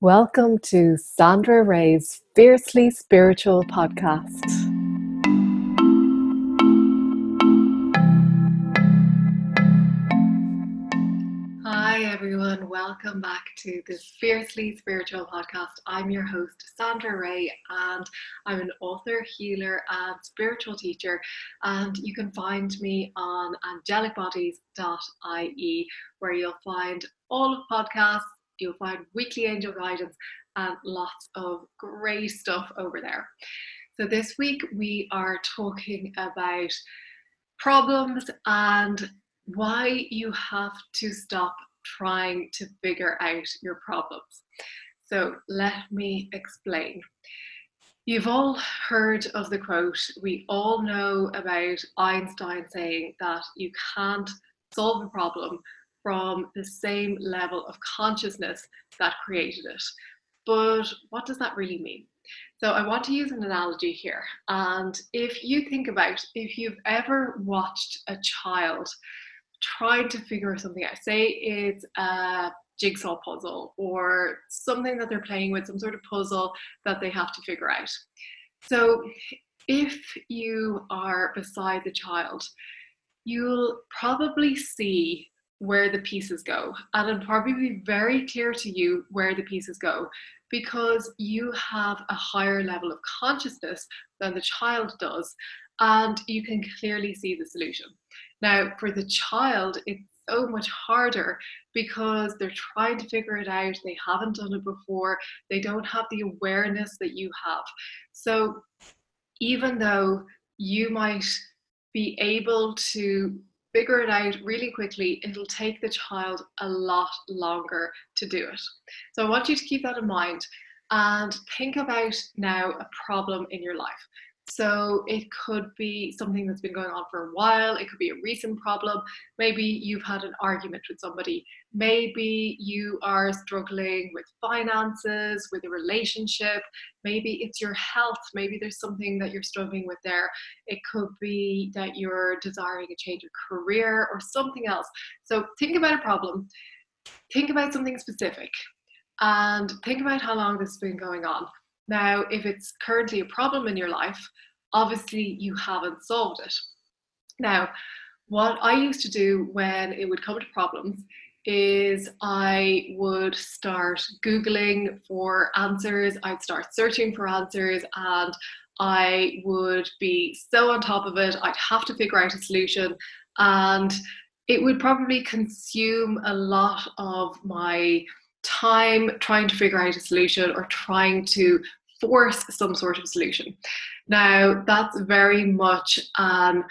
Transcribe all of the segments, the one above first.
Welcome to Sandra Ray's Fiercely Spiritual podcast. Hi, everyone. Welcome back to this Fiercely Spiritual podcast. I'm your host, Sandra Ray, and I'm an author, healer, and spiritual teacher. And you can find me on angelicbodies.ie, where you'll find all of podcasts You'll find weekly angel guidance and lots of great stuff over there. So, this week we are talking about problems and why you have to stop trying to figure out your problems. So, let me explain. You've all heard of the quote, we all know about Einstein saying that you can't solve a problem from the same level of consciousness that created it. But what does that really mean? So I want to use an analogy here. And if you think about if you've ever watched a child trying to figure something out, say it's a jigsaw puzzle or something that they're playing with, some sort of puzzle that they have to figure out. So if you are beside the child, you'll probably see where the pieces go. And it'll probably be very clear to you where the pieces go because you have a higher level of consciousness than the child does, and you can clearly see the solution. Now, for the child, it's so much harder because they're trying to figure it out. They haven't done it before. They don't have the awareness that you have. So, even though you might be able to figure it out really quickly, it'll take the child a lot longer to do it. So I want you to keep that in mind and think about now a problem in your life. So it could be something that's been going on for a while. It could be a recent problem. Maybe you've had an argument with somebody. Maybe you are struggling with finances, with a relationship. Maybe it's your health. Maybe there's something that you're struggling with there. It could be that you're desiring a change of career or something else. So think about a problem. Think about something specific and think about how long this has been going on. Now, if it's currently a problem in your life, obviously you haven't solved it. Now, what I used to do when it would come to problems is I would start Googling for answers, I'd start searching for answers, and I would be so on top of it, I'd have to figure out a solution, and it would probably consume a lot of my time trying to figure out a solution or trying to force some sort of solution. Now, that's very much an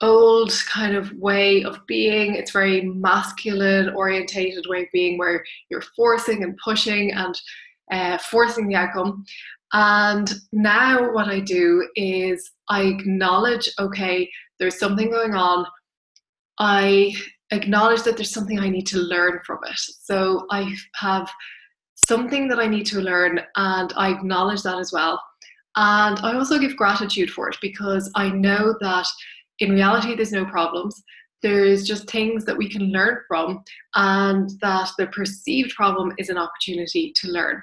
old kind of way of being. It's very masculine orientated way of being where you're forcing and pushing and uh, forcing the outcome. And now, what I do is I acknowledge okay, there's something going on. I acknowledge that there's something I need to learn from it. So I have something that I need to learn, and I acknowledge that as well. And I also give gratitude for it because I know that in reality, there's no problems. There's just things that we can learn from, and that the perceived problem is an opportunity to learn.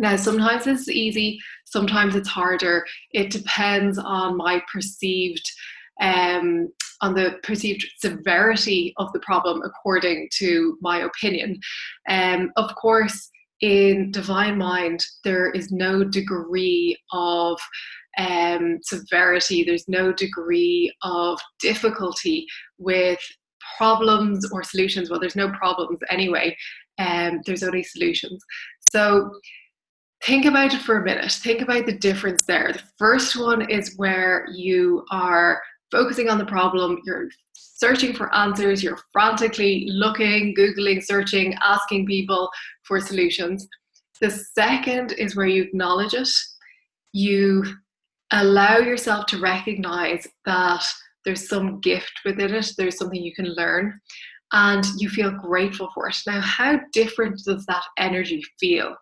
Now, sometimes it's easy, sometimes it's harder. It depends on my perceived um, on the perceived severity of the problem according to my opinion. Um, of course, in Divine Mind, there is no degree of um, severity, there's no degree of difficulty with problems or solutions. Well, there's no problems anyway, um, there's only solutions. So think about it for a minute. Think about the difference there. The first one is where you are focusing on the problem, you're searching for answers, you're frantically looking, Googling, searching, asking people for solutions. The second is where you acknowledge it. You allow yourself to recognize that there's some gift within it, there's something you can learn, and you feel grateful for it. Now, how different does that energy feel?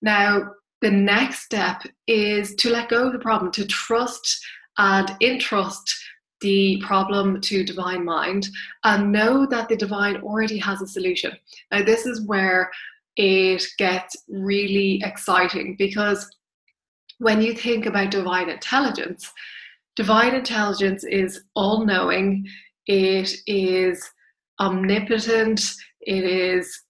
Now, the next step is to let go of the problem, to trust and entrust the problem to divine mind and know that the divine already has a solution. Now, this is where it gets really exciting because when you think about divine intelligence, divine intelligence is all knowing, it is omnipotent, it is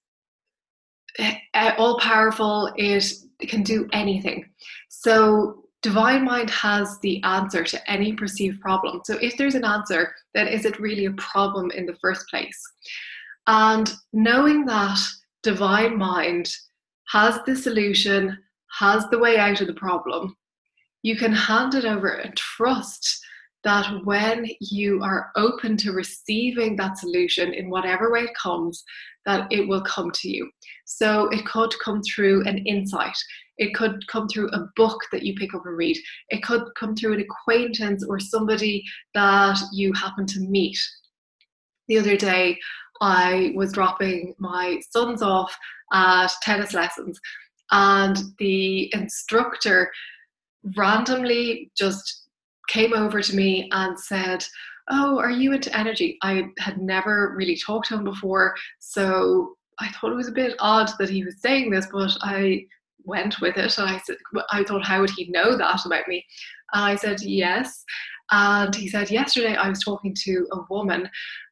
all powerful, it can do anything. So, divine mind has the answer to any perceived problem. So, if there's an answer, then is it really a problem in the first place? And knowing that divine mind has the solution, has the way out of the problem, you can hand it over and trust that when you are open to receiving that solution in whatever way it comes, that it will come to you. So it could come through an insight. It could come through a book that you pick up and read. It could come through an acquaintance or somebody that you happen to meet. The other day, I was dropping my sons off at tennis lessons, and the instructor randomly just came over to me and said, Oh, are you into energy? I had never really talked to him before, so I thought it was a bit odd that he was saying this, but I went with it and I said, I thought, how would he know that about me? And I said, yes. And he said, yesterday I was talking to a woman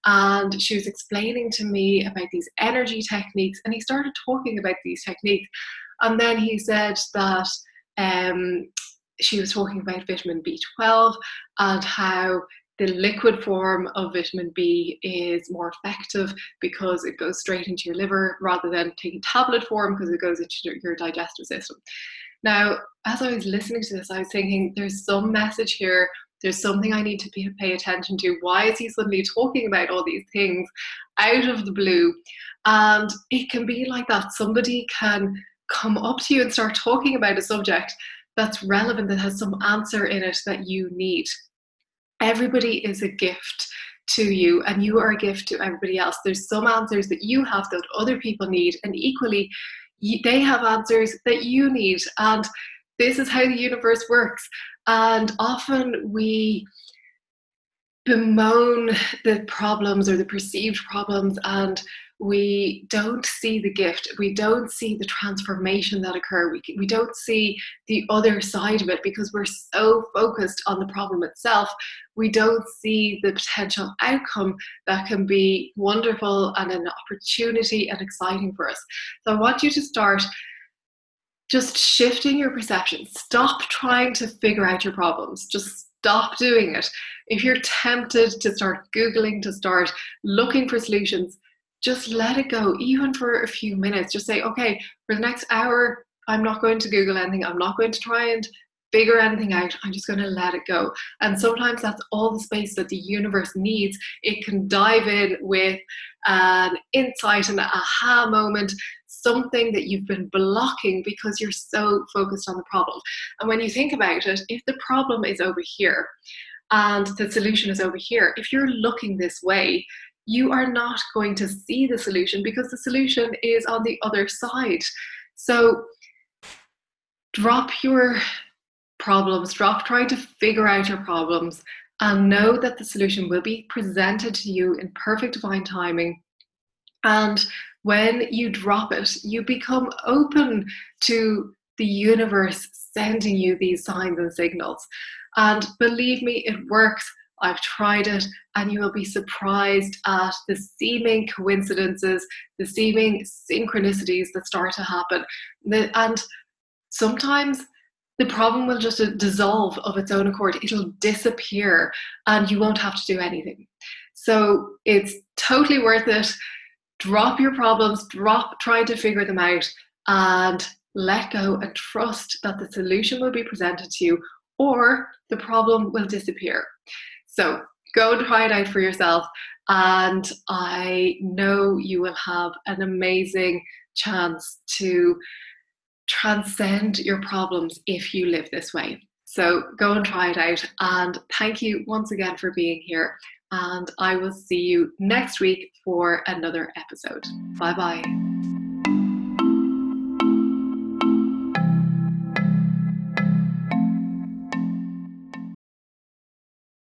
and she was explaining to me about these energy techniques. And he started talking about these techniques. And then he said that um, she was talking about vitamin B12 and how the liquid form of vitamin B is more effective because it goes straight into your liver rather than taking tablet form because it goes into your digestive system. Now, as I was listening to this, I was thinking there's some message here. There's something I need to pay attention to. Why is he suddenly talking about all these things out of the blue? And it can be like that. Somebody can come up to you and start talking about a subject that's relevant, that has some answer in it that you need. Everybody is a gift to you, and you are a gift to everybody else. There's some answers that you have that other people need, and equally, they have answers that you need. And this is how the universe works. And often we bemoan the problems or the perceived problems and we don't see the gift we don't see the transformation that occur we, we don't see the other side of it because we're so focused on the problem itself we don't see the potential outcome that can be wonderful and an opportunity and exciting for us. So i want you to start just shifting your perception. Stop trying to figure out your problems. Just stop doing it. If you're tempted to start googling to start looking for solutions just let it go, even for a few minutes. Just say, okay, for the next hour, I'm not going to Google anything. I'm not going to try and figure anything out. I'm just going to let it go. And sometimes that's all the space that the universe needs. It can dive in with an insight and an aha moment, something that you've been blocking because you're so focused on the problem. And when you think about it, if the problem is over here, and the solution is over here. If you're looking this way, you are not going to see the solution because the solution is on the other side. So drop your problems, drop trying to figure out your problems, and know that the solution will be presented to you in perfect divine timing. And when you drop it, you become open to the universe sending you these signs and signals. And believe me, it works. I've tried it, and you will be surprised at the seeming coincidences, the seeming synchronicities that start to happen. And sometimes the problem will just dissolve of its own accord, it'll disappear, and you won't have to do anything. So it's totally worth it. Drop your problems, drop trying to figure them out, and let go and trust that the solution will be presented to you or the problem will disappear. So go and try it out for yourself. And I know you will have an amazing chance to transcend your problems if you live this way. So go and try it out. And thank you once again for being here. And I will see you next week for another episode. Bye bye.